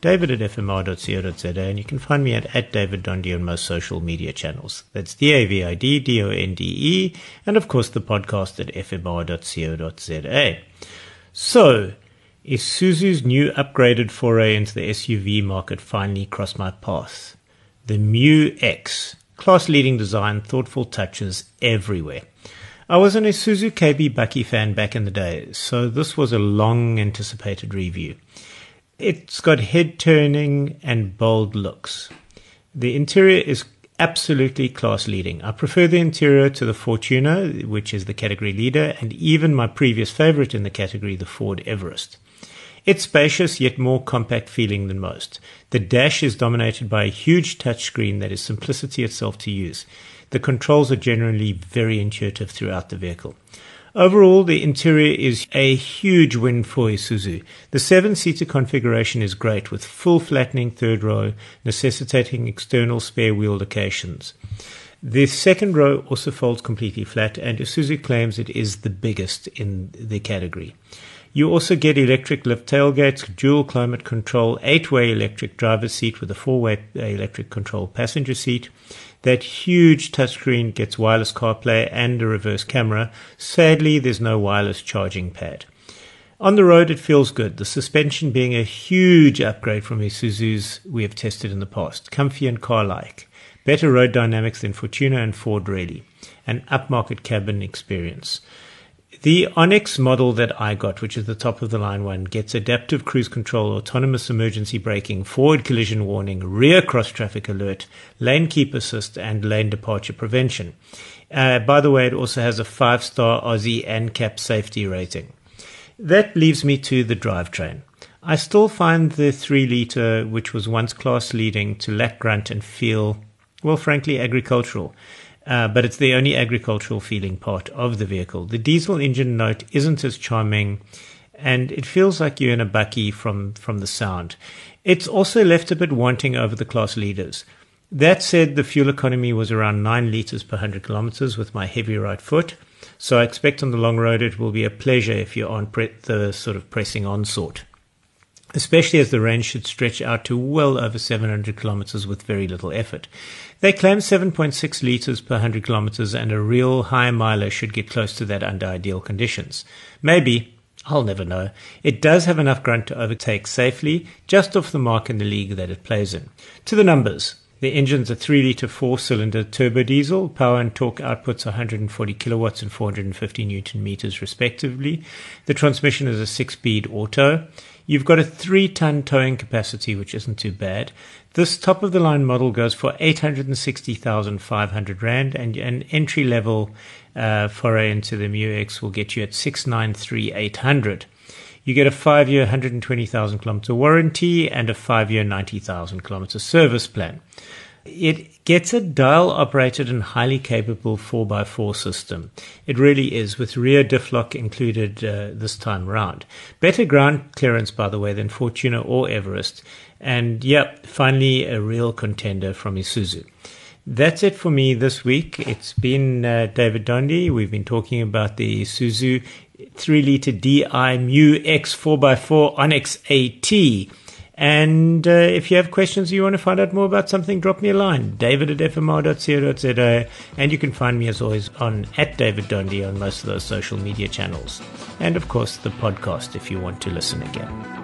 david at fmr.co.za and you can find me at, at David Donde on most social media channels. That's D-A-V-I-D-D-O-N-D-E and of course the podcast at fmr.co.za. So, is Isuzu's new upgraded foray into the SUV market finally crossed my path. The Mu X. Class leading design, thoughtful touches everywhere. I was an Isuzu KB Bakkie fan back in the day, so this was a long anticipated review. It's got head turning and bold looks. The interior is absolutely class leading. I prefer the interior to the Fortuner, which is the category leader, and even my previous favorite in the category, the Ford Everest. It's spacious yet more compact feeling than most. The dash is dominated by a huge touchscreen that is simplicity itself to use. The controls are generally very intuitive throughout the vehicle. Overall, the interior is a huge win for Isuzu. The seven seater configuration is great with full flattening third row, necessitating external spare wheel locations. The second row also folds completely flat, and Isuzu claims it is the biggest in the category. You also get electric lift tailgates, dual climate control, eight way electric driver's seat with a four way electric control passenger seat. That huge touchscreen gets wireless CarPlay and a reverse camera. Sadly, there's no wireless charging pad. On the road, it feels good. The suspension being a huge upgrade from Isuzu's we have tested in the past. Comfy and car-like. Better road dynamics than Fortuner and Ford really. An upmarket cabin experience. The Onyx model that I got, which is the top of the line one, gets adaptive cruise control, autonomous emergency braking, forward collision warning, rear cross traffic alert, lane keep assist, and lane departure prevention. Uh, by the way, it also has a five star Aussie NCAP safety rating. That leaves me to the drivetrain. I still find the 3 litre, which was once class leading, to lack grunt and feel, well, frankly, agricultural. Uh, but it's the only agricultural feeling part of the vehicle. The diesel engine note isn't as charming, and it feels like you're in a bakkie from, from the sound. It's also left a bit wanting over the class leaders. That said, the fuel economy was around 9 litres per 100 kilometers with my heavy right foot, so I expect on the long road it will be a pleasure if you're on pre- the sort of pressing on sort especially as the range should stretch out to well over 700 kilometers with very little effort. They claim 7.6 liters per 100 kilometers and a real high miler should get close to that under ideal conditions. Maybe, I'll never know. It does have enough grunt to overtake safely, just off the mark in the league that it plays in. To the numbers. The engine's a 3 litre 4 cylinder turbo diesel. Power and torque outputs 140 kilowatts and 450 newton meters respectively. The transmission is a 6 speed auto. You've got a 3 ton towing capacity, which isn't too bad. This top of the line model goes for 860,500 Rand, and an entry level uh, foray into the Mu X will get you at 693,800. You get a five year, 120,000 kilometer warranty and a five year, 90,000 kilometer service plan. It gets a dial operated and highly capable 4x4 system. It really is, with rear diff lock included uh, this time round. Better ground clearance, by the way, than Fortuner or Everest. And yep, finally a real contender from Isuzu. That's it for me this week. It's been uh, David Donde. We've been talking about the Isuzu 3 litre DI Mu X 4x4 Onyx AT. And uh, if you have questions or you want to find out more about something, drop me a line, david at fmr.co.za. And you can find me as always on at David Donde on most of those social media channels. And of course, the podcast if you want to listen again.